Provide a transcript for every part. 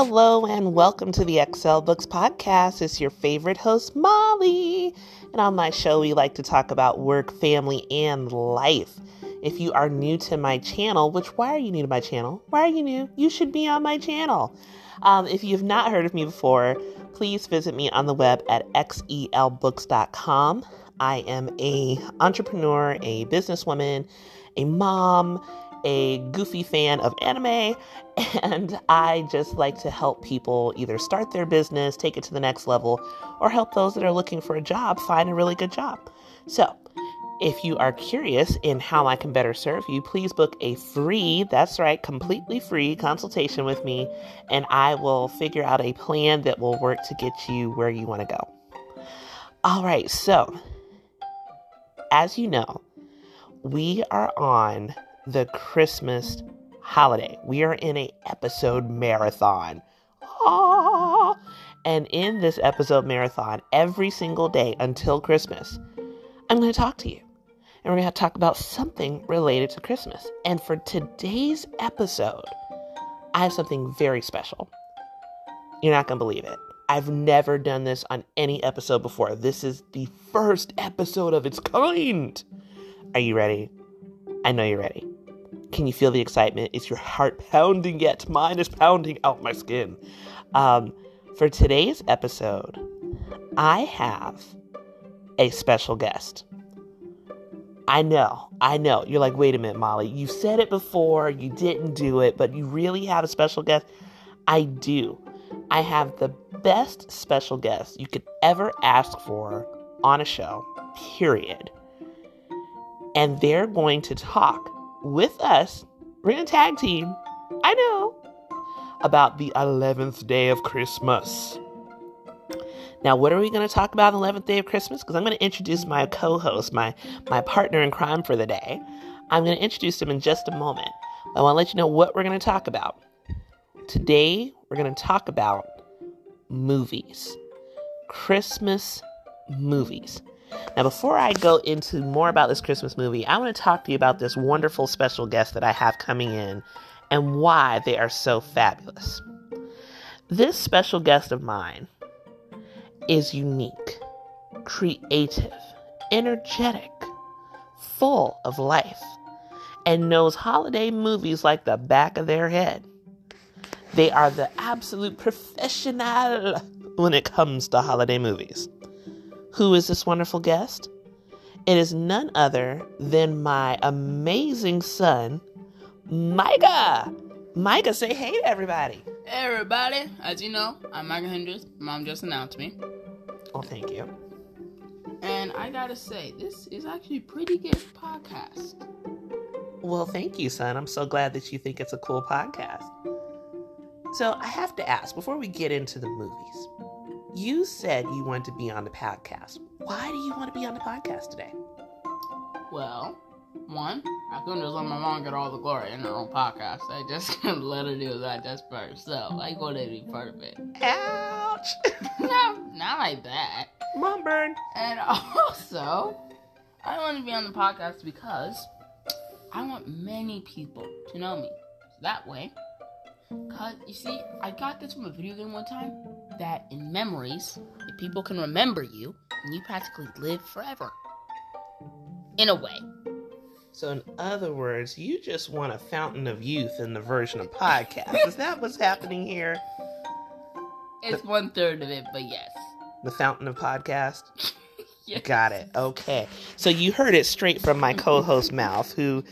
Hello and welcome to the Excel Books Podcast. It's your favorite host, Molly. And on my show, we like to talk about work, family, and life. If you are new to my channel, which why are you new to my channel? Why are you new? You should be on my channel. Um, if you have not heard of me before, please visit me on the web at xelbooks.com. I am a entrepreneur, a businesswoman, a mom, a goofy fan of anime, and I just like to help people either start their business, take it to the next level, or help those that are looking for a job find a really good job. So, if you are curious in how I can better serve you, please book a free, that's right, completely free consultation with me, and I will figure out a plan that will work to get you where you want to go. All right, so as you know, we are on the Christmas holiday. We are in a episode marathon. Ah! And in this episode marathon, every single day until Christmas, I'm going to talk to you. And we're going to talk about something related to Christmas. And for today's episode, I have something very special. You're not going to believe it. I've never done this on any episode before. This is the first episode of its kind. Are you ready? I know you're ready. Can you feel the excitement? Is your heart pounding yet? Mine is pounding out my skin. Um, for today's episode, I have a special guest. I know, I know. You're like, wait a minute, Molly. You said it before, you didn't do it, but you really have a special guest. I do. I have the best special guest you could ever ask for on a show, period. And they're going to talk with us. We're in a tag team. I know. About the 11th day of Christmas. Now, what are we going to talk about on the 11th day of Christmas? Because I'm going to introduce my co host, my, my partner in crime for the day. I'm going to introduce him in just a moment. I want to let you know what we're going to talk about. Today, we're going to talk about movies, Christmas movies. Now, before I go into more about this Christmas movie, I want to talk to you about this wonderful special guest that I have coming in and why they are so fabulous. This special guest of mine is unique, creative, energetic, full of life, and knows holiday movies like the back of their head. They are the absolute professional when it comes to holiday movies. Who is this wonderful guest? It is none other than my amazing son, Micah. Micah, say hey to everybody. Hey everybody, as you know, I'm Micah Hendricks. Mom just announced me. Oh, thank you. And I gotta say, this is actually a pretty good podcast. Well, thank you, son. I'm so glad that you think it's a cool podcast. So, I have to ask before we get into the movies, you said you wanted to be on the podcast. Why do you want to be on the podcast today? Well, one, I couldn't just let my mom get all the glory in her own podcast. I just couldn't let her do that just for herself. I wanted to be part of it. Ouch! no, not like that. Mom burn. And also, I want to be on the podcast because I want many people to know me. So that way, cause you see, I got this from a video game one time that in memories, if people can remember you, and you practically live forever. In a way. So, in other words, you just want a fountain of youth in the version of podcast. Is that what's happening here? It's one third of it, but yes. The fountain of podcast? yes. Got it. Okay. So, you heard it straight from my co host mouth, who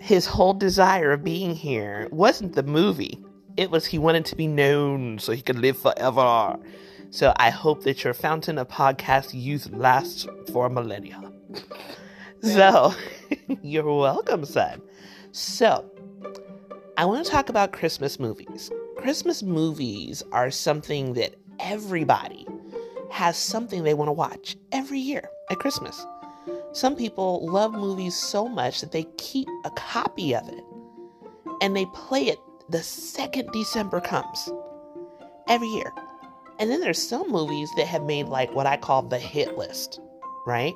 his whole desire of being here wasn't the movie, it was he wanted to be known so he could live forever. So, I hope that your fountain of podcast youth lasts for millennia. So, you're welcome, son. So, I want to talk about Christmas movies. Christmas movies are something that everybody has something they want to watch every year at Christmas. Some people love movies so much that they keep a copy of it and they play it the second December comes every year. And then there's some movies that have made like what I call the hit list, right?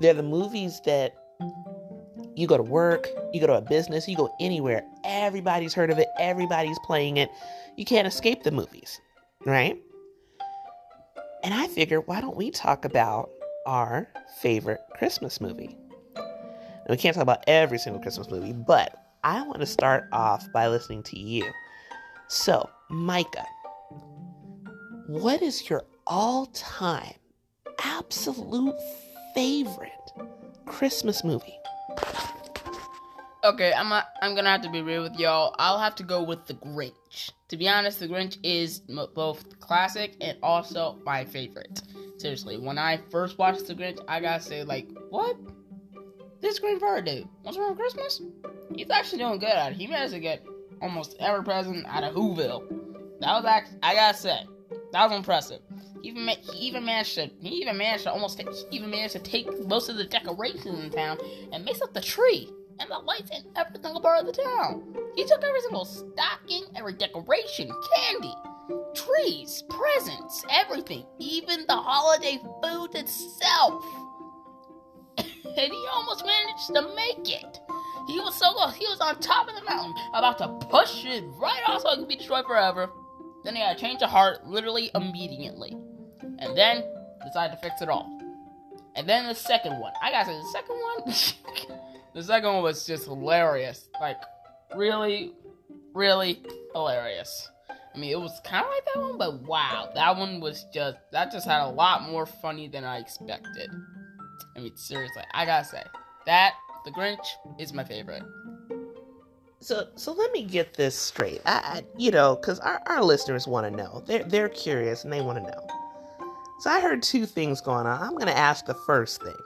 They're the movies that You go to work, you go to a business, you go anywhere. Everybody's heard of it, everybody's playing it. You can't escape the movies, right? And I figured, why don't we talk about our favorite Christmas movie? We can't talk about every single Christmas movie, but I want to start off by listening to you. So, Micah, what is your all time absolute favorite Christmas movie? Okay, I'm a, I'm gonna have to be real with y'all. I'll have to go with The Grinch. To be honest, The Grinch is m- both classic and also my favorite. Seriously, when I first watched The Grinch, I gotta say, like, what? This green Bird dude, what's wrong with Christmas? He's actually doing good at it. He managed to get almost every present out of Whoville. That was actually, I gotta say, that was impressive. He even, ma- he even managed to, he even managed to almost, even managed to take most of the decorations in town and mix up the tree and the lights in every single part of the town. He took every single stocking, every decoration, candy, trees, presents, everything, even the holiday food itself. And he almost managed to make it. He was so close. He was on top of the mountain, about to push it right off so it could be destroyed forever. Then he had a change of heart literally immediately. And then decided to fix it all. And then the second one. I gotta say, the second one. the second one was just hilarious. Like, really, really hilarious. I mean, it was kind of like that one, but wow, that one was just that just had a lot more funny than I expected. I mean, seriously, I gotta say that the Grinch is my favorite. So, so let me get this straight. I, I you know, because our, our listeners want to know. They're they're curious and they want to know. So I heard two things going on. I'm to ask the first thing.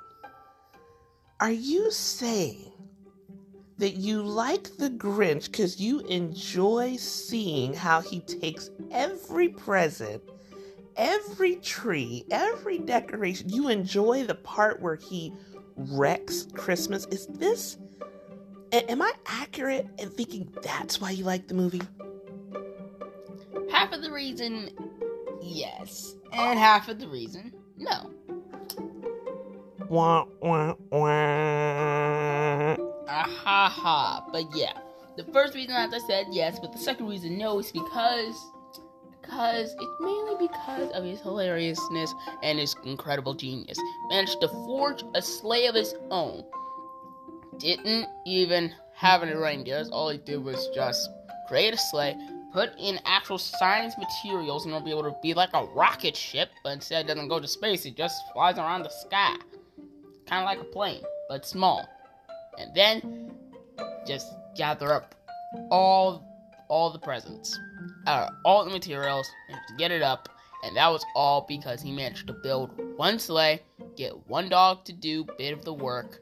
Are you saying that you like the Grinch because you enjoy seeing how he takes every present, every tree, every decoration? You enjoy the part where he wrecks Christmas? Is this am I accurate in thinking that's why you like the movie? Half of the reason, yes, and half of the reason, no. Wah, wah, wah. Ah ha ha. But yeah, the first reason, as I said, yes, but the second reason, no, is because because it's mainly because of his hilariousness and his incredible genius. Managed to forge a sleigh of his own. Didn't even have any reindeers. All he did was just create a sleigh, put in actual science materials, and it'll be able to be like a rocket ship, but instead it doesn't go to space, it just flies around the sky. Kind of like a plane, but small. And then just gather up all all the presents, uh, all the materials, and to get it up. And that was all because he managed to build one sleigh, get one dog to do bit of the work.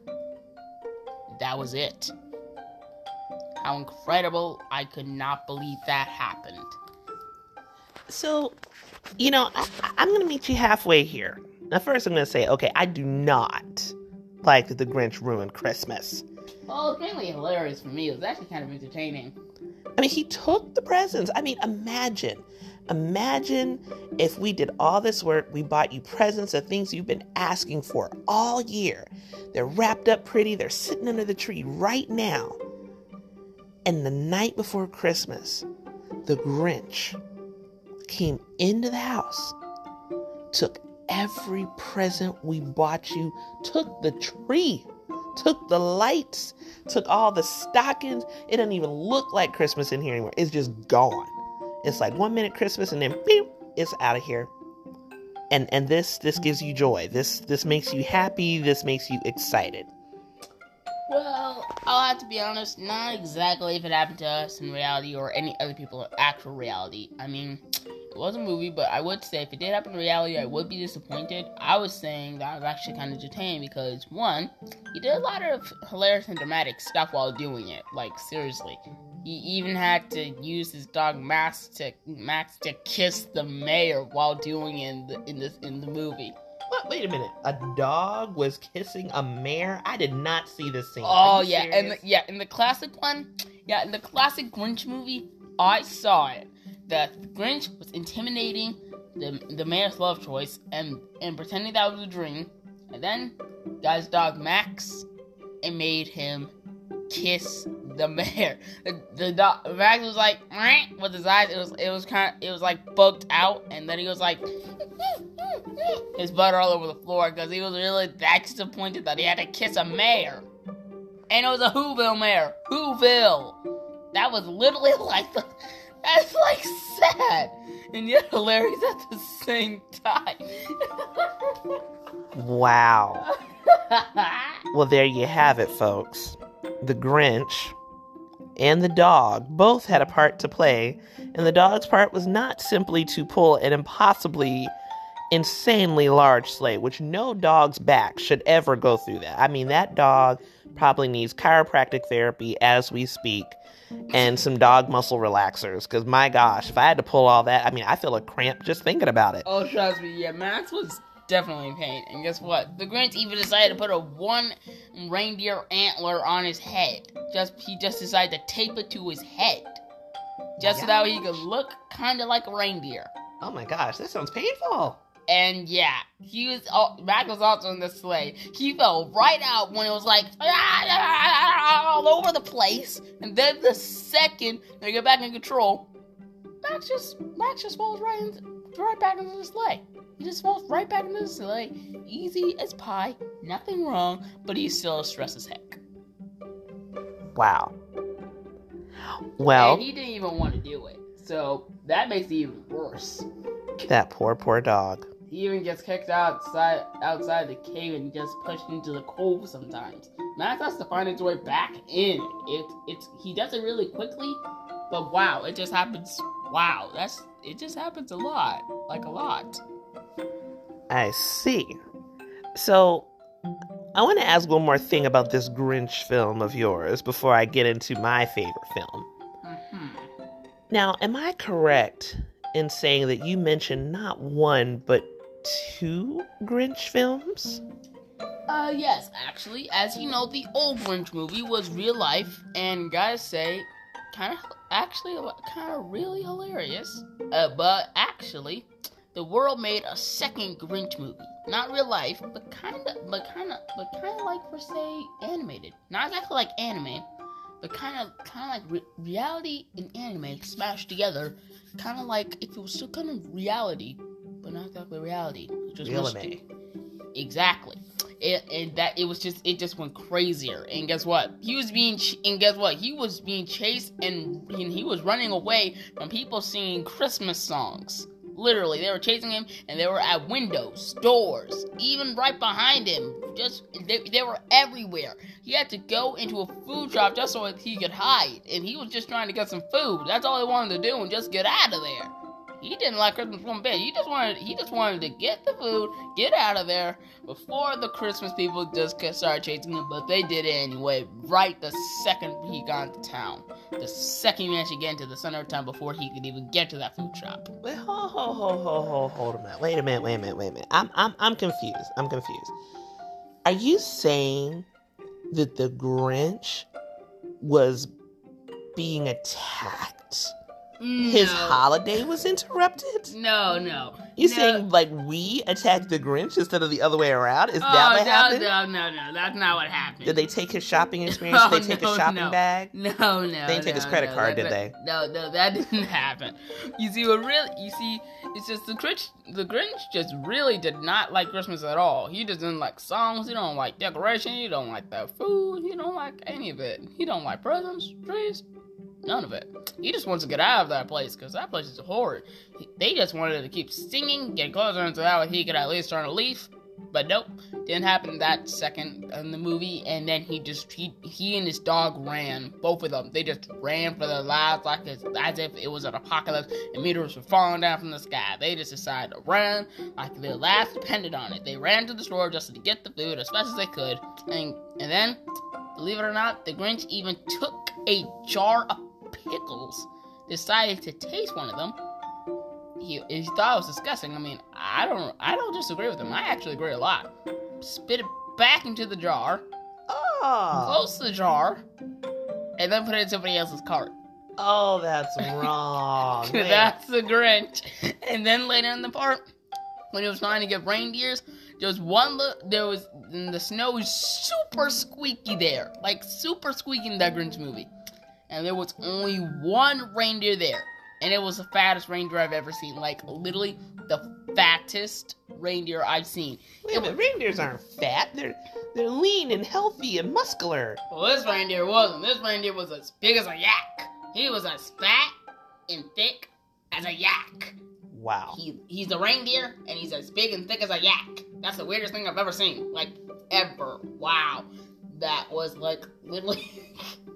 That was it. How incredible! I could not believe that happened. So, you know, I, I'm going to meet you halfway here. Now, first, I'm going to say, okay, I do not like that the Grinch ruined Christmas. Well, it's mainly hilarious for me. It was actually kind of entertaining. I mean, he took the presents. I mean, imagine, imagine if we did all this work, we bought you presents of things you've been asking for all year. They're wrapped up pretty, they're sitting under the tree right now. And the night before Christmas, the Grinch came into the house, took every present we bought you, took the tree, took the lights, took all the stockings. It doesn't even look like Christmas in here anymore. It's just gone. It's like one minute Christmas and then beep, it's out of here. And and this this gives you joy. This this makes you happy. This makes you excited. Well, I'll have to be honest, not exactly if it happened to us in reality or any other people in actual reality. I mean, it was a movie, but I would say if it did happen in reality, I would be disappointed. I was saying that I was actually kind of entertaining because, one, he did a lot of hilarious and dramatic stuff while doing it. Like, seriously. He even had to use his dog Max to Max to kiss the mayor while doing it in the in this in the movie. What? Wait a minute. A dog was kissing a mare. I did not see this scene. Oh yeah, and the, yeah, in the classic one, yeah, in the classic Grinch movie, I saw it. That Grinch was intimidating the the mayor's love choice and and pretending that was a dream, and then got his dog Max and made him kiss the mayor. The, the dog Max was like with his eyes. It was it was kind of it was like bugged out, and then he was like his butt all over the floor because he was really that disappointed that he had to kiss a mayor, and it was a Whoville mayor. Whoville. That was literally like the. That's like sad and yet hilarious at the same time. wow. well, there you have it, folks. The Grinch and the dog both had a part to play, and the dog's part was not simply to pull an impossibly insanely large sleigh, which no dog's back should ever go through that. I mean, that dog probably needs chiropractic therapy as we speak and some dog muscle relaxers. Because my gosh, if I had to pull all that, I mean, I feel a cramp just thinking about it. Oh, trust me, yeah, Max was definitely in pain. And guess what? The Grinch even decided to put a one reindeer antler on his head. Just he just decided to tape it to his head, just so that he could look kind of like a reindeer. Oh my gosh, that sounds painful. And yeah, he was. Oh, Max was also in the sleigh. He fell right out when it was like all over the place. And then the second they get back in control, Max just Max just falls right in, right back into the sleigh. He just falls right back into the sleigh, easy as pie, nothing wrong, but he's still stressed as heck. Wow. Well, and he didn't even want to do it, so that makes it even worse. That poor, poor dog. He even gets kicked outside outside the cave and gets pushed into the cove sometimes. Max has to find his way back in. It it's he does it really quickly, but wow, it just happens. Wow, that's it just happens a lot, like a lot. I see. So, I want to ask one more thing about this Grinch film of yours before I get into my favorite film. Mm-hmm. Now, am I correct in saying that you mentioned not one but two Grinch films? Uh, yes, actually. As you know, the old Grinch movie was real life, and guys say, kind of, actually, kind of really hilarious. Uh, but actually, the world made a second Grinch movie. Not real life, but kind of, but kind of, but kind of like per se animated. Not exactly like anime, but kind of, kind of like re- reality and anime smashed together. Kind of like if it was still kind of reality, but not exactly reality. Just reality. Exactly. It, it, that it was just it just went crazier. And guess what? He was being ch- and guess what? He was being chased and, and he was running away from people singing christmas songs. Literally they were chasing him and they were at windows doors even right behind him. Just they, they were everywhere. He had to go into a food shop just so he could hide. And he was just trying to get some food. That's all he wanted to do and just get out of there he didn't like Christmas one bit. He just wanted he just wanted to get the food, get out of there before the Christmas people just started chasing him. But they did it anyway. Right the second he got into town, the second he managed to get into the center of town before he could even get to that food shop. Wait, hold, hold, hold, hold, hold, hold a minute. Wait a minute. Wait a minute. Wait a minute. I'm I'm I'm confused. I'm confused. Are you saying that the Grinch was being attacked? No. His holiday was interrupted? No, no. You no. saying like we attacked the Grinch instead of the other way around? Is oh, that what no, happened? No, no, no, that's not what happened. Did they take his shopping experience? Oh, did they oh, take no, his shopping no. bag? No, no. They didn't take his credit card, did they? No, no, that didn't happen. You see, what really? You see, it's just the Grinch. The Grinch just really did not like Christmas at all. He doesn't like songs. He don't like decoration. He don't like the food. He don't like any of it. He don't like presents, trees, None of it. He just wants to get out of that place because that place is a horrid. They just wanted to keep singing, get closer into that way he could at least turn a leaf. But nope, didn't happen that second in the movie. And then he just he he and his dog ran, both of them. They just ran for their lives like as, as if it was an apocalypse and meteors were falling down from the sky. They just decided to run like their lives depended on it. They ran to the store just to get the food as fast as they could. And and then, believe it or not, the Grinch even took a jar of pickles, decided to taste one of them. He, he thought it was disgusting. I mean, I don't, I don't disagree with him. I actually agree a lot. Spit it back into the jar, Oh. close the jar, and then put it in somebody else's cart. Oh, that's wrong. That's the Grinch. And then later in the part, when he was trying to get reindeers, there was one look. There was and the snow was super squeaky there, like super squeaky in that Grinch movie, and there was only one reindeer there, and it was the fattest reindeer I've ever seen. Like literally the fattest reindeer I've seen. Wait minute, reindeers aren't fat. They're they're lean and healthy and muscular. Well, this reindeer wasn't. This reindeer was as big as a yak. He was as fat and thick as a yak. Wow. He he's a reindeer and he's as big and thick as a yak. That's the weirdest thing I've ever seen. Like ever. Wow. That was like literally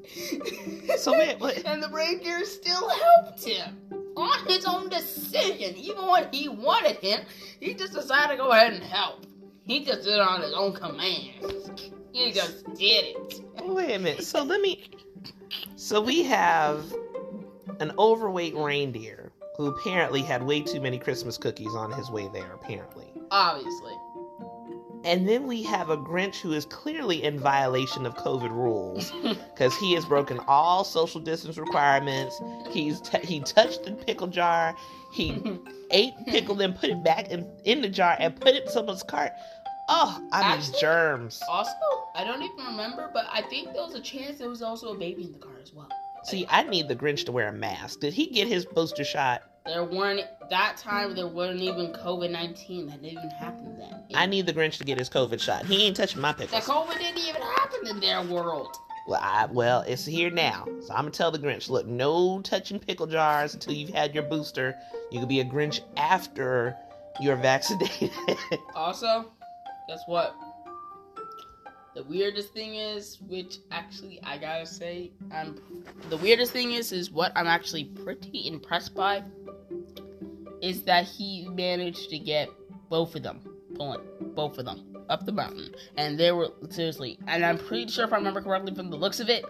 So wait, what? And the reindeer still helped him. On his own decision. Even when he wanted him, he just decided to go ahead and help. He just did it on his own command. He just did it. Wait a minute. So let me. So we have an overweight reindeer who apparently had way too many Christmas cookies on his way there. Apparently. Obviously. And then we have a Grinch who is clearly in violation of COVID rules because he has broken all social distance requirements. He's t- he touched the pickle jar. He ate pickle, then put it back in, in the jar and put it in someone's cart. Oh, I mean Actually- germs. Also, I don't even remember, but I think there was a chance there was also a baby in the car as well. See, I need the Grinch to wear a mask. Did he get his booster shot? There weren't that time. There wasn't even COVID nineteen. That didn't even happen then. I need the Grinch to get his COVID shot. He ain't touching my pickles. the. COVID didn't even happen in their world. Well, I, well, it's here now. So I'm gonna tell the Grinch, look, no touching pickle jars until you've had your booster. You can be a Grinch after you're vaccinated. Also, guess what? The weirdest thing is, which actually I gotta say, I'm the weirdest thing is, is what I'm actually pretty impressed by, is that he managed to get both of them, pulling both of them up the mountain, and they were seriously, and I'm pretty sure if I remember correctly from the looks of it,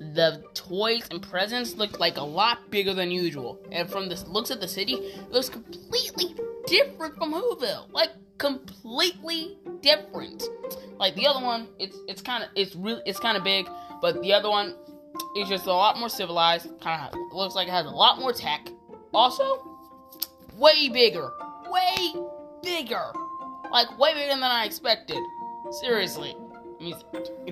the toys and presents looked like a lot bigger than usual, and from the looks of the city, it looks completely different from Whoville, like completely different. Like the other one, it's it's kind of it's really it's kind of big, but the other one is just a lot more civilized. Kind of looks like it has a lot more tech. Also, way bigger, way bigger, like way bigger than I expected. Seriously, I mean,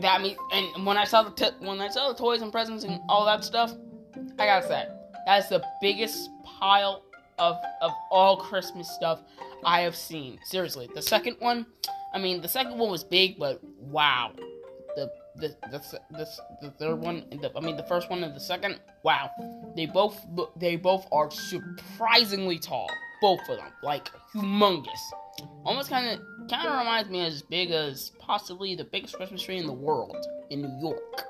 that means and when I saw the t- when I saw the toys and presents and all that stuff, I gotta say that's the biggest pile of of all Christmas stuff I have seen. Seriously, the second one, I mean, the second one was big, but wow, the the the the, the third one, the, I mean, the first one and the second, wow, they both they both are surprisingly tall, both of them, like humongous. Almost kind of kind of reminds me as big as possibly the biggest Christmas tree in the world in New York.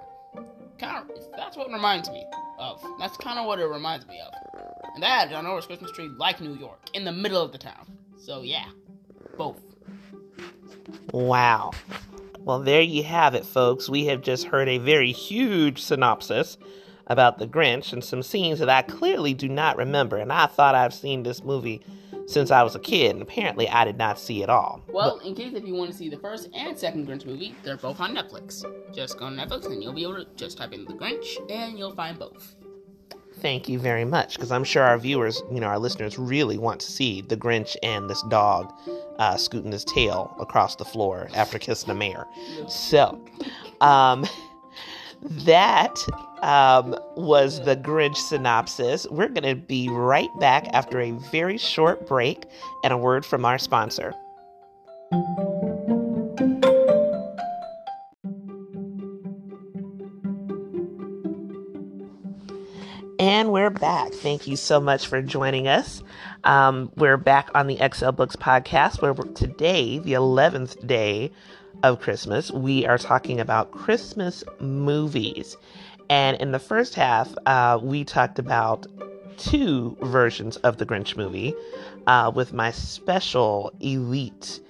Kind of, that's what it reminds me of. That's kind of what it reminds me of. And that had a ginormous Christmas tree like New York in the middle of the town. So yeah, both. wow. Well, there you have it, folks. We have just heard a very huge synopsis about the Grinch and some scenes that I clearly do not remember. And I thought I've seen this movie since I was a kid, and apparently I did not see it all. Well, in case if you want to see the first and second Grinch movie, they're both on Netflix. Just go on Netflix and you'll be able to just type in the Grinch and you'll find both. Thank you very much, because I'm sure our viewers, you know, our listeners really want to see the Grinch and this dog uh, scooting his tail across the floor after kissing a mayor. So, um, that um, was the Grinch synopsis. We're going to be right back after a very short break and a word from our sponsor. And we're back. Thank you so much for joining us. Um, we're back on the XL Books podcast, where today, the 11th day of Christmas, we are talking about Christmas movies. And in the first half, uh, we talked about two versions of the Grinch movie uh, with my special elite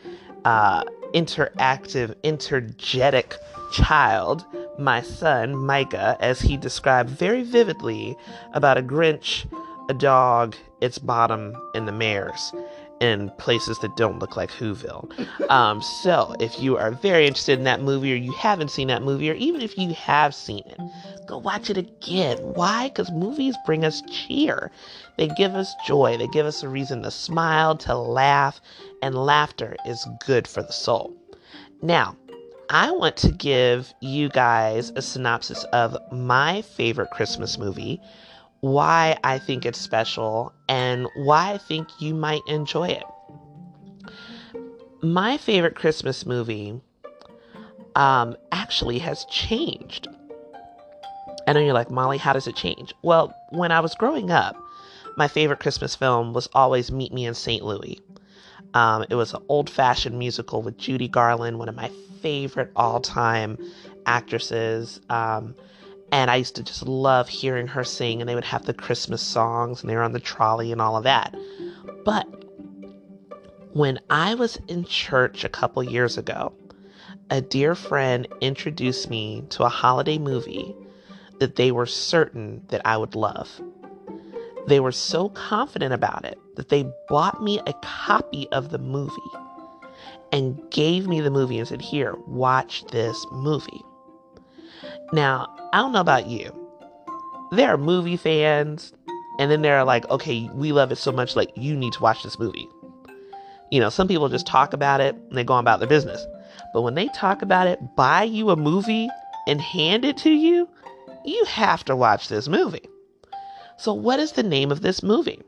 uh, interactive, energetic child, my son Micah, as he described very vividly about a Grinch, a dog, its bottom, and the mares in places that don't look like Whoville. Um, so, if you are very interested in that movie, or you haven't seen that movie, or even if you have seen it, go watch it again. Why? Because movies bring us cheer. They give us joy. They give us a reason to smile, to laugh, and laughter is good for the soul. Now, I want to give you guys a synopsis of my favorite Christmas movie, why I think it's special, and why I think you might enjoy it. My favorite Christmas movie um, actually has changed. I know you're like, Molly, how does it change? Well, when I was growing up, my favorite Christmas film was always Meet Me in St. Louis. Um, it was an old fashioned musical with Judy Garland, one of my favorite all time actresses. Um, and I used to just love hearing her sing, and they would have the Christmas songs, and they were on the trolley and all of that. But when I was in church a couple years ago, a dear friend introduced me to a holiday movie that they were certain that I would love. They were so confident about it that they bought me a copy of the movie and gave me the movie and said, Here, watch this movie. Now, I don't know about you. There are movie fans, and then they're like, okay, we love it so much, like, you need to watch this movie. You know, some people just talk about it and they go on about their business. But when they talk about it, buy you a movie and hand it to you, you have to watch this movie. So, what is the name of this movie?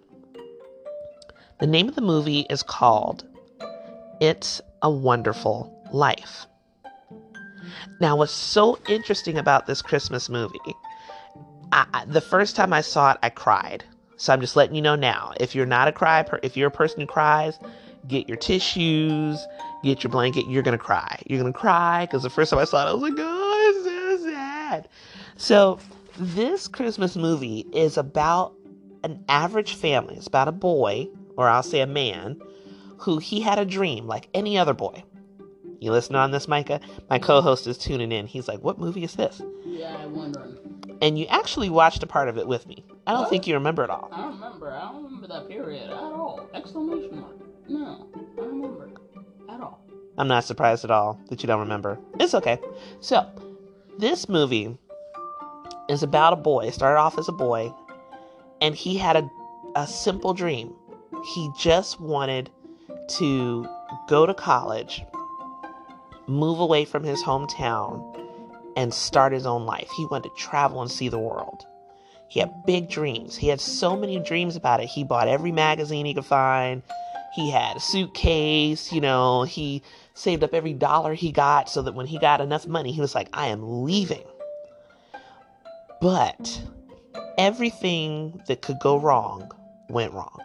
The name of the movie is called It's a Wonderful Life. Now, what's so interesting about this Christmas movie, I, the first time I saw it, I cried. So I'm just letting you know now. If you're not a cry, if you're a person who cries, get your tissues, get your blanket. You're gonna cry. You're gonna cry because the first time I saw it, I was like, oh, it's so sad. So this Christmas movie is about an average family. It's about a boy, or I'll say a man, who he had a dream like any other boy. You listening on this, Micah? My co-host is tuning in. He's like, "What movie is this?" Yeah, I'm wondering. And you actually watched a part of it with me. I don't What? think you remember it all. I don't remember. I don't remember that period at all. Exclamation mark. No, I don't remember at all. I'm not surprised at all that you don't remember. It's okay. So, this movie is about a boy. It started off as a boy, and he had a, a simple dream. He just wanted to go to college, move away from his hometown, and start his own life. He wanted to travel and see the world. He had big dreams. He had so many dreams about it. He bought every magazine he could find. He had a suitcase, you know, he saved up every dollar he got so that when he got enough money, he was like, I am leaving. But everything that could go wrong went wrong.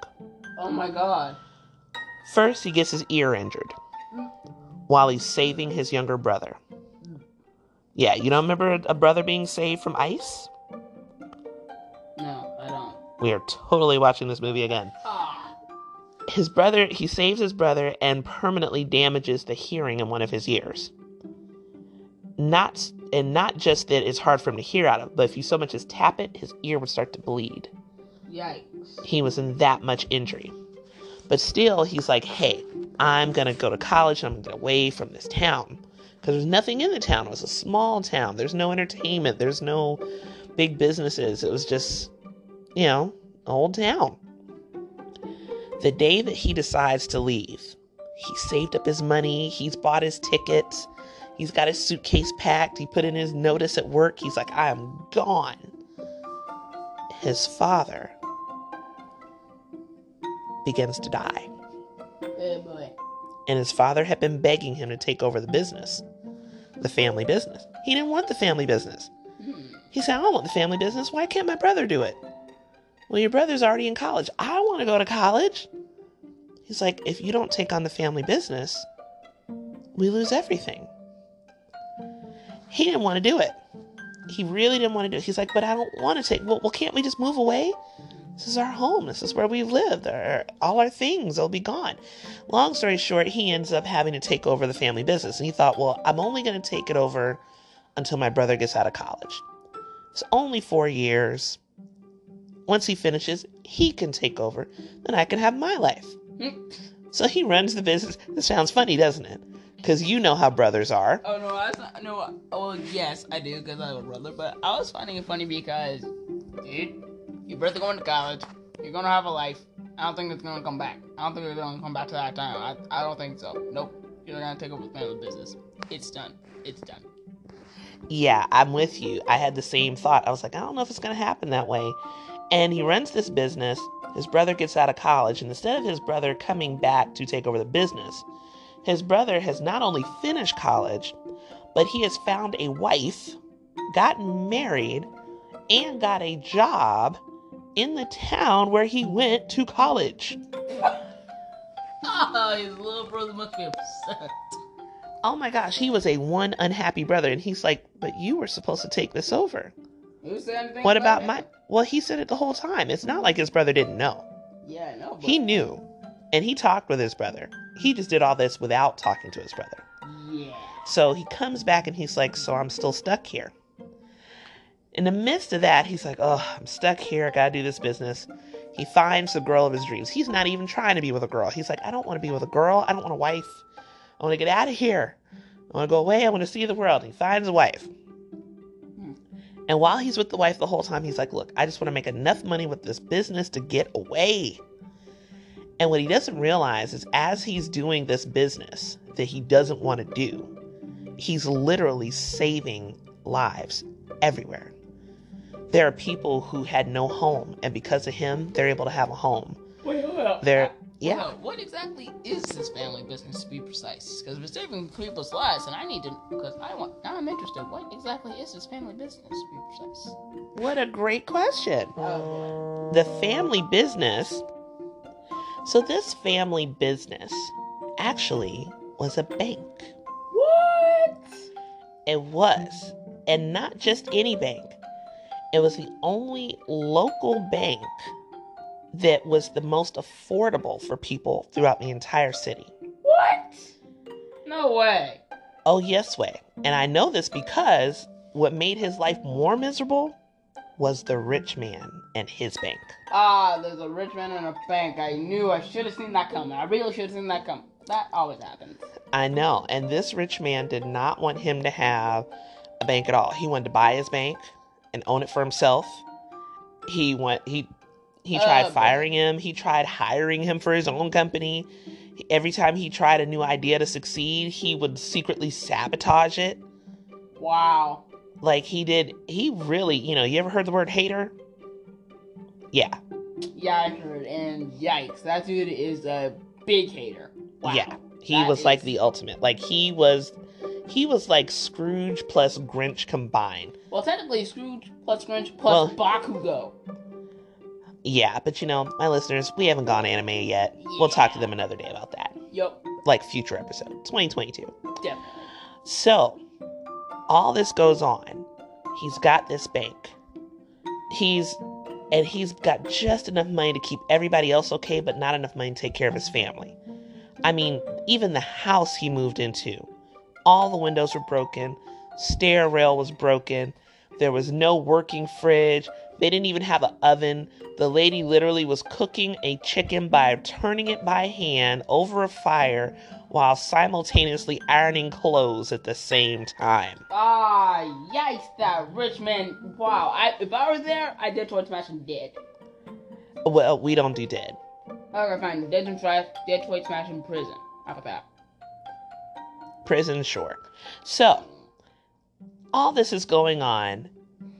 Oh my god. First, he gets his ear injured while he's saving his younger brother. Yeah, you don't remember a brother being saved from ice? No, I don't. We are totally watching this movie again. Ah. His brother, he saves his brother and permanently damages the hearing in one of his ears. Not and not just that it's hard for him to hear out of, but if you so much as tap it, his ear would start to bleed. Yikes. He was in that much injury. But still, he's like, hey, I'm going to go to college. and I'm going to get away from this town. Because there's nothing in the town. It was a small town. There's no entertainment. There's no big businesses. It was just, you know, old town. The day that he decides to leave, he saved up his money. He's bought his tickets. He's got his suitcase packed. He put in his notice at work. He's like, I am gone. His father begins to die. Oh boy. And his father had been begging him to take over the business, the family business. He didn't want the family business. Hmm. He said, I don't want the family business. Why can't my brother do it? Well, your brother's already in college. I want to go to college. He's like, if you don't take on the family business, we lose everything. He didn't want to do it. He really didn't want to do it. He's like, but I don't want to take. Well, well, can't we just move away? This is our home. This is where we've lived. Our, all our things will be gone. Long story short, he ends up having to take over the family business. And he thought, well, I'm only going to take it over until my brother gets out of college. It's only four years. Once he finishes, he can take over. Then I can have my life. Hmm. So he runs the business. This sounds funny, doesn't it? Because you know how brothers are. Oh no, that's not, no. Well, yes, I do because I have a brother. But I was finding it funny because, dude, your brother going to college, you're gonna have a life. I don't think it's gonna come back. I don't think it's gonna come back to that time. I, I don't think so. Nope. You're gonna take over the family business. It's done. It's done. Yeah, I'm with you. I had the same thought. I was like, I don't know if it's going to happen that way. And he runs this business. His brother gets out of college, and instead of his brother coming back to take over the business, his brother has not only finished college, but he has found a wife, gotten married, and got a job in the town where he went to college. Oh, his little brother must be upset. Oh my gosh, he was a one unhappy brother, and he's like, But you were supposed to take this over. Who said anything? What about my. Well, he said it the whole time. It's not like his brother didn't know. Yeah, I know. But... He knew, and he talked with his brother. He just did all this without talking to his brother. Yeah. So he comes back and he's like, So I'm still stuck here. In the midst of that, he's like, Oh, I'm stuck here. I gotta do this business. He finds the girl of his dreams. He's not even trying to be with a girl. He's like, I don't want to be with a girl. I don't want a wife. I want to get out of here. I want to go away. I want to see the world. He finds a wife. And while he's with the wife the whole time, he's like, Look, I just want to make enough money with this business to get away. And what he doesn't realize is as he's doing this business that he doesn't want to do, he's literally saving lives everywhere. There are people who had no home, and because of him, they're able to have a home. Wait, hold up. They're Uh, yeah. hold up. What exactly is this family business to be precise? Because we're saving people's lives, and I need to. Because I want. Now I'm interested. What exactly is this family business to be precise? What a great question. Oh. The family business. So, this family business actually was a bank. What? It was. And not just any bank, it was the only local bank that was the most affordable for people throughout the entire city. What? No way. Oh, yes, way. And I know this because what made his life more miserable was the rich man and his bank. Ah, there's a rich man and a bank. I knew. I should have seen that coming. I really should have seen that coming. That always happens. I know. And this rich man did not want him to have a bank at all. He wanted to buy his bank and own it for himself. He went he he tried boy. firing him. He tried hiring him for his own company. Every time he tried a new idea to succeed, he would secretly sabotage it. Wow. Like he did he really, you know, you ever heard the word hater? Yeah. Yeah, I heard. And yikes, that dude is a big hater. Wow. Yeah. He That was like the ultimate. Like he was he was like Scrooge plus Grinch combined. Well, technically, Scrooge plus Grinch plus Bakugo. Yeah, but you know, my listeners, we haven't gone anime yet. We'll talk to them another day about that. Yep. Like future episode, 2022. definitely. So, all this goes on. He's got this bank. He's and he's got just enough money to keep everybody else okay, but not enough money to take care of his family. I mean, even the house he moved into, all the windows were broken, stair rail was broken, there was no working fridge, they didn't even have an oven. The lady literally was cooking a chicken by turning it by hand over a fire while simultaneously ironing clothes at the same time. Ah, yikes, that rich man. Wow, I, if I were there, I'd did toy smash him dead. Well, we don't do dead. Okay, fine. Dead and trash, dead toy smash in prison. How about that? Prison, sure. So, all this is going on,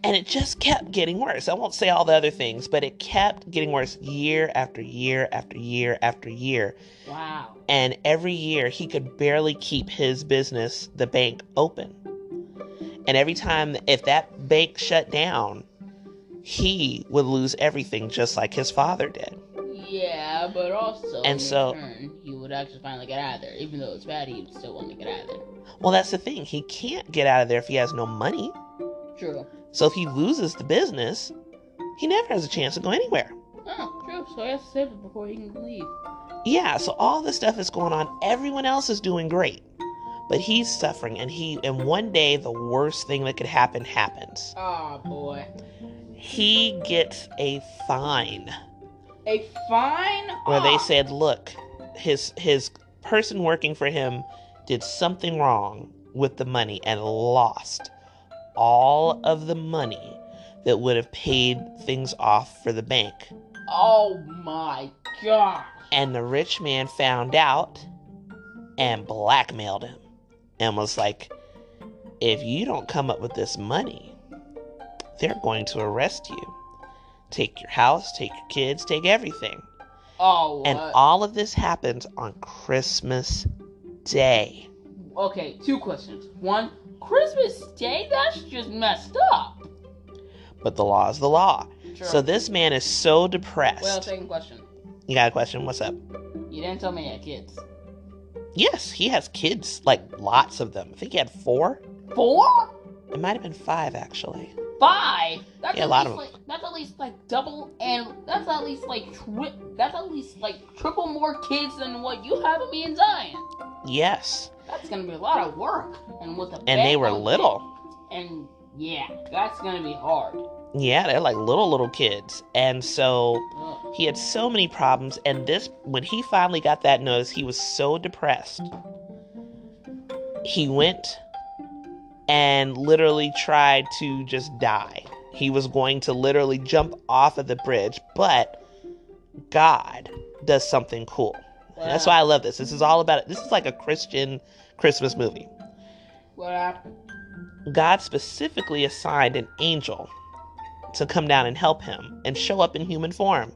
and it just kept getting worse. I won't say all the other things, but it kept getting worse year after year after year after year. Wow. And every year, he could barely keep his business, the bank, open. And every time, if that bank shut down, he would lose everything just like his father did. Yeah, but also And in so- return, he would actually finally get out of there. Even though it's bad, he would still want to get out of there. Well, that's the thing. He can't get out of there if he has no money. True. So if he loses the business, he never has a chance to go anywhere. Oh, true. So he has to save it before he can leave. Yeah, so all this stuff is going on. Everyone else is doing great. But he's suffering and he and one day the worst thing that could happen happens. Oh boy. He gets a fine A fine? where they Ah. said, "Look, his his person working for him did something wrong with the money and lost all of the money that would have paid things off for the bank Oh my gosh. And the rich man found out and blackmailed him and was like, if you don't come up with this money, they're going to arrest you. Take your house, take your kids, take everything. Oh, And what? all of this happens on Christmas Day. Okay, two questions. One, Christmas Day? That's just messed up. But the law is the law. Sure. So this man is so depressed. well, second question. you got a question? What's up? You didn't tell me you had kids. Yes, he has kids, like lots of them. I think he had four. Four? It might have been five, actually. Five? That's Yeah, a lot of 'em. like that's at least like double and that's at least like tri- that's at least like triple more kids than what you have of me and Zion. Yes. That's gonna be a lot of work. And with the And they were little. And yeah, that's gonna be hard. Yeah, they're like little, little kids. And so Ugh. he had so many problems. And this, when he finally got that notice, he was so depressed. He went and literally tried to just die. He was going to literally jump off of the bridge, but God does something cool. That's why I love this. This is all about it. This is like a Christian Christmas movie. What happened? God specifically assigned an angel to come down and help him and show up in human form.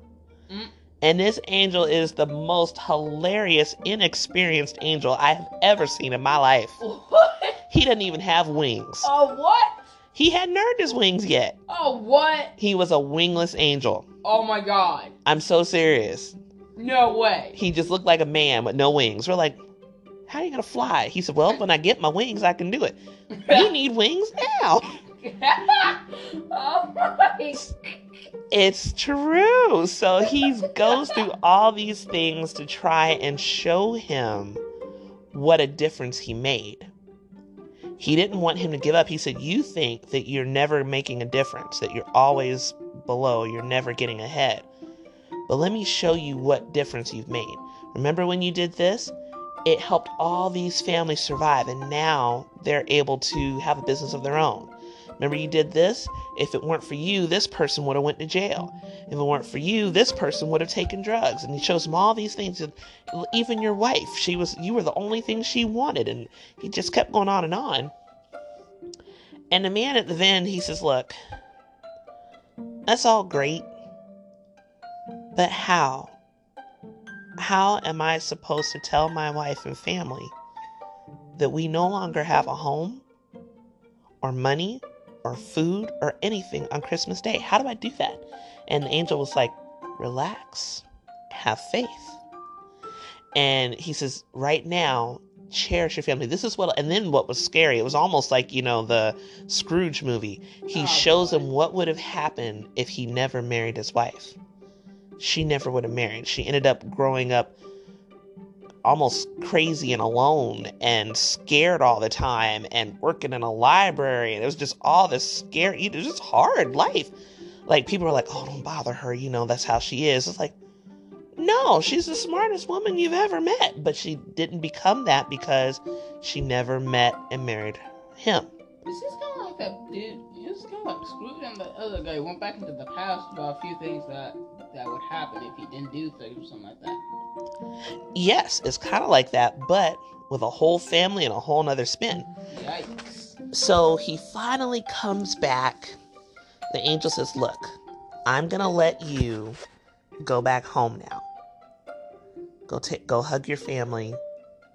Mm. And this angel is the most hilarious, inexperienced angel I have ever seen in my life. What? He doesn't even have wings. Oh what? He hadn't earned his wings yet. Oh what? He was a wingless angel. Oh my god. I'm so serious. No way. He just looked like a man with no wings. We're like, how are you to fly? He said, well, when I get my wings, I can do it. You need wings now. oh my It's true. So he goes through all these things to try and show him what a difference he made. He didn't want him to give up. He said, You think that you're never making a difference, that you're always below, you're never getting ahead. But let me show you what difference you've made. Remember when you did this? It helped all these families survive, and now they're able to have a business of their own. Remember you did this? If it weren't for you, this person would have went to jail. If it weren't for you, this person would have taken drugs. And he shows him all these things. And even your wife, she was you were the only thing she wanted. And he just kept going on and on. And the man at the end, he says, Look, that's all great. But how? How am I supposed to tell my wife and family that we no longer have a home or money or food or anything on Christmas Day? How do I do that? And the angel was like, Relax, have faith. And he says, Right now, cherish your family. This is what, and then what was scary, it was almost like, you know, the Scrooge movie. He Oh, shows boy. him what would have happened if he never married his wife. She never would have married. She ended up growing up almost crazy and alone and scared all the time and working in a library. And it was just all this scary, it was just hard life. Like people were like, oh, don't bother her. You know, that's how she is. It's like, no, she's the smartest woman you've ever met. But she didn't become that because she never met and married him. This is kind of like that dude. It's kind of like Scrooge and the other guy went back into the past about a few things that that would happen if he didn't do things or something like that. Yes, it's kind of like that, but with a whole family and a whole nother spin. Yikes. So he finally comes back. The angel says, Look, I'm going to let you go back home now. Go take go hug your family.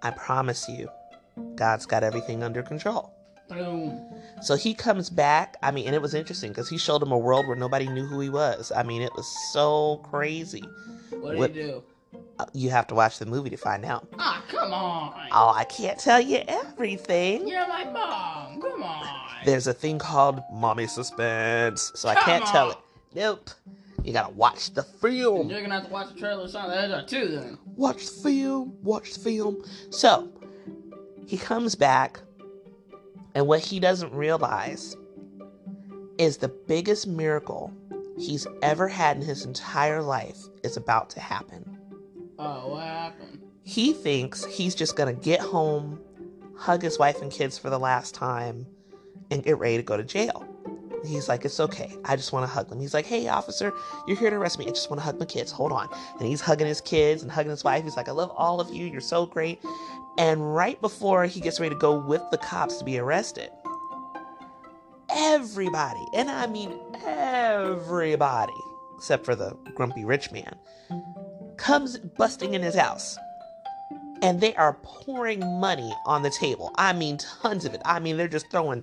I promise you, God's got everything under control. Boom. So he comes back. I mean, and it was interesting because he showed him a world where nobody knew who he was. I mean, it was so crazy. What did What- he do? Uh, You have to watch the movie to find out. Ah, come on. Oh, I can't tell you everything. You're my mom. Come on. There's a thing called mommy suspense, so I can't tell it. Nope. You gotta watch the film. You're gonna have to watch the trailer or something like that too then. Watch the film. Watch the film. So he comes back, and what he doesn't realize is the biggest miracle he's ever had in his entire life is about to happen. Oh, what happened? He thinks he's just gonna get home, hug his wife and kids for the last time, and get ready to go to jail. He's like, it's okay. I just want to hug them. He's like, hey, officer, you're here to arrest me. I just want to hug my kids. Hold on. And he's hugging his kids and hugging his wife. He's like, I love all of you. You're so great. And right before he gets ready to go with the cops to be arrested, everybody, and I mean everybody, except for the grumpy rich man, comes busting in his house. And they are pouring money on the table. I mean, tons of it. I mean, they're just throwing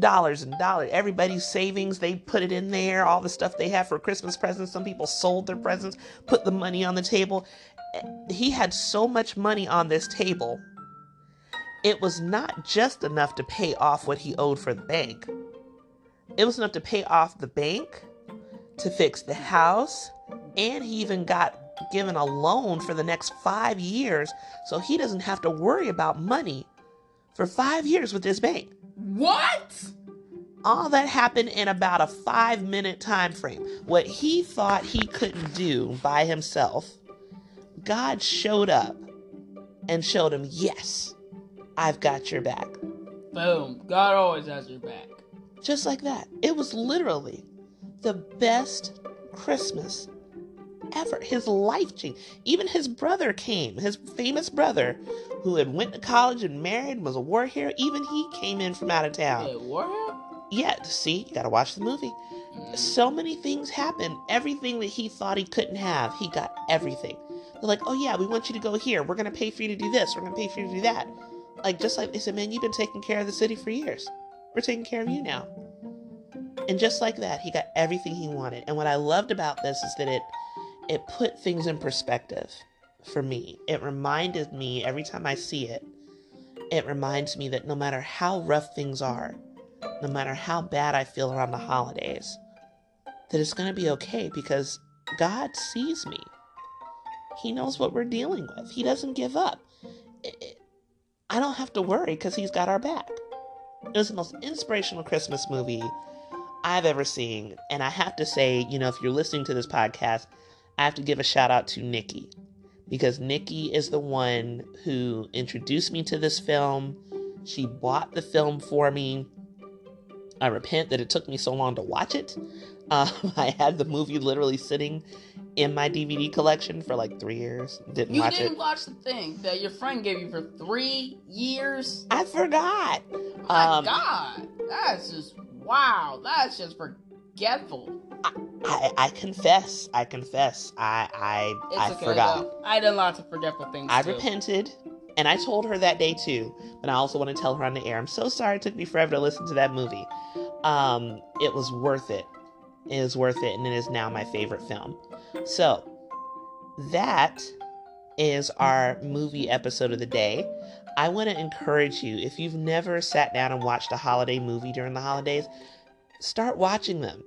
dollars and dollars. Everybody's savings, they put it in there. All the stuff they have for Christmas presents. Some people sold their presents, put the money on the table. Eh, he had so much money on this table, it was not just enough to pay off what he owed for the bank. It was enough to pay off the bank, to fix the house, and he even got given a loan for the next five years so he doesn't have to worry about money for five years with this bank. What? All that happened in about a five minute time frame. What he thought he couldn't do by himself, God showed up and showed him, yes, I've got your back. Boom. God always has your back. Just like that. It was literally the best Christmas ever. His life changed. Even his brother came, his famous brother, who had went to college and married, and was a war hero. Even he came in from out of town. Wait, what? Yeah, see, you gotta watch the movie. Mm. So many things happened. Everything that he thought he couldn't have, he got everything. They're like, oh yeah, we want you to go here. We're gonna pay for you to do this. We're gonna pay for you to do that. Like just like they said, man, you've been taking care of the city for years. We're taking care of you now. And just like that, he got everything he wanted. And what I loved about this is that it it put things in perspective for me. It reminded me every time I see it, it reminds me that no matter how rough things are, no matter how bad I feel around the holidays, that it's going to be okay because God sees me. He knows what we're dealing with. He doesn't give up. I don't have to worry because He's got our back. It was the most inspirational Christmas movie I've ever seen. And I have to say, you know, if you're listening to this podcast, I have to give a shout out to Nikki because Nikki is the one who introduced me to this film. She bought the film for me. I repent that it took me so long to watch it. Um, I had the movie literally sitting in my DVD collection for like three years. Didn't watch. you watch didn't it. watch the thing that your friend gave you for three years. I forgot. My Um, God, that's just wow. That's just forgetful. I, I confess. I confess. I I It's I okay forgot. though. I did lots of forgetful things. I too. repented, and I told her that day too. But I also want to tell her on the air. I'm so sorry it took me forever to listen to that movie. Um, it was worth it. Is worth it, and it is now my favorite film. So that is our movie episode of the day. I want to encourage you if you've never sat down and watched a holiday movie during the holidays, start watching them.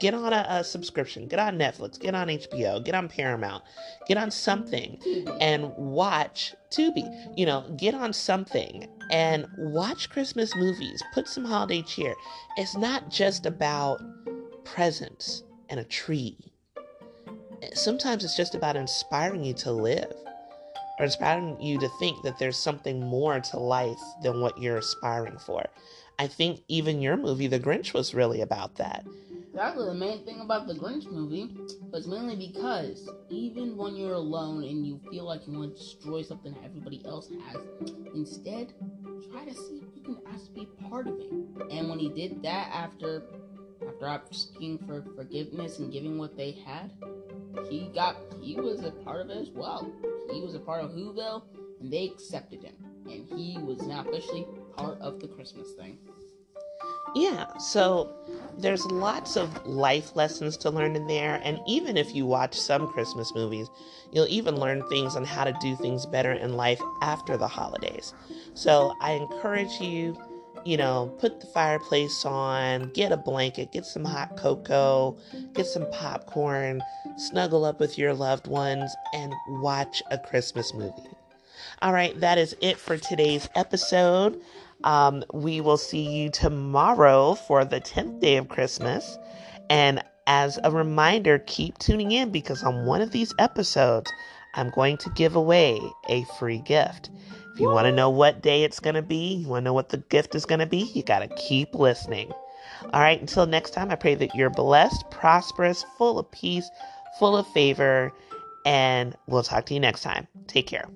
Get on a, a subscription, get on Netflix, get on HBO, get on Paramount, get on something and watch Tubi. You know, get on something and watch Christmas movies. Put some holiday cheer. It's not just about presents and a tree. Sometimes it's just about inspiring you to live or inspiring you to think that there's something more to life than what you're aspiring for. I think even your movie, The Grinch, was really about that. Exactly. The main thing about the Grinch movie was mainly because even when you're alone and you feel like you want to destroy something that everybody else has, instead try to see if you can actually be part of it. And when he did that after after asking for forgiveness and giving what they had, he got he was a part of it as well. He was a part of Whoville and they accepted him. And he was now officially part of the Christmas thing. Yeah, so there's lots of life lessons to learn in there. And even if you watch some Christmas movies, you'll even learn things on how to do things better in life after the holidays. So I encourage you, you know, put the fireplace on, get a blanket, get some hot cocoa, get some popcorn, snuggle up with your loved ones, and watch a Christmas movie. All right, that is it for today's episode. Um, we will see you tomorrow for the 10th day of Christmas. And as a reminder, keep tuning in because on one of these episodes, I'm going to give away a free gift. If you want to know what day it's going to be, you want to know what the gift is going to be, you got to keep listening. All right, until next time, I pray that you're blessed, prosperous, full of peace, full of favor, and we'll talk to you next time. Take care.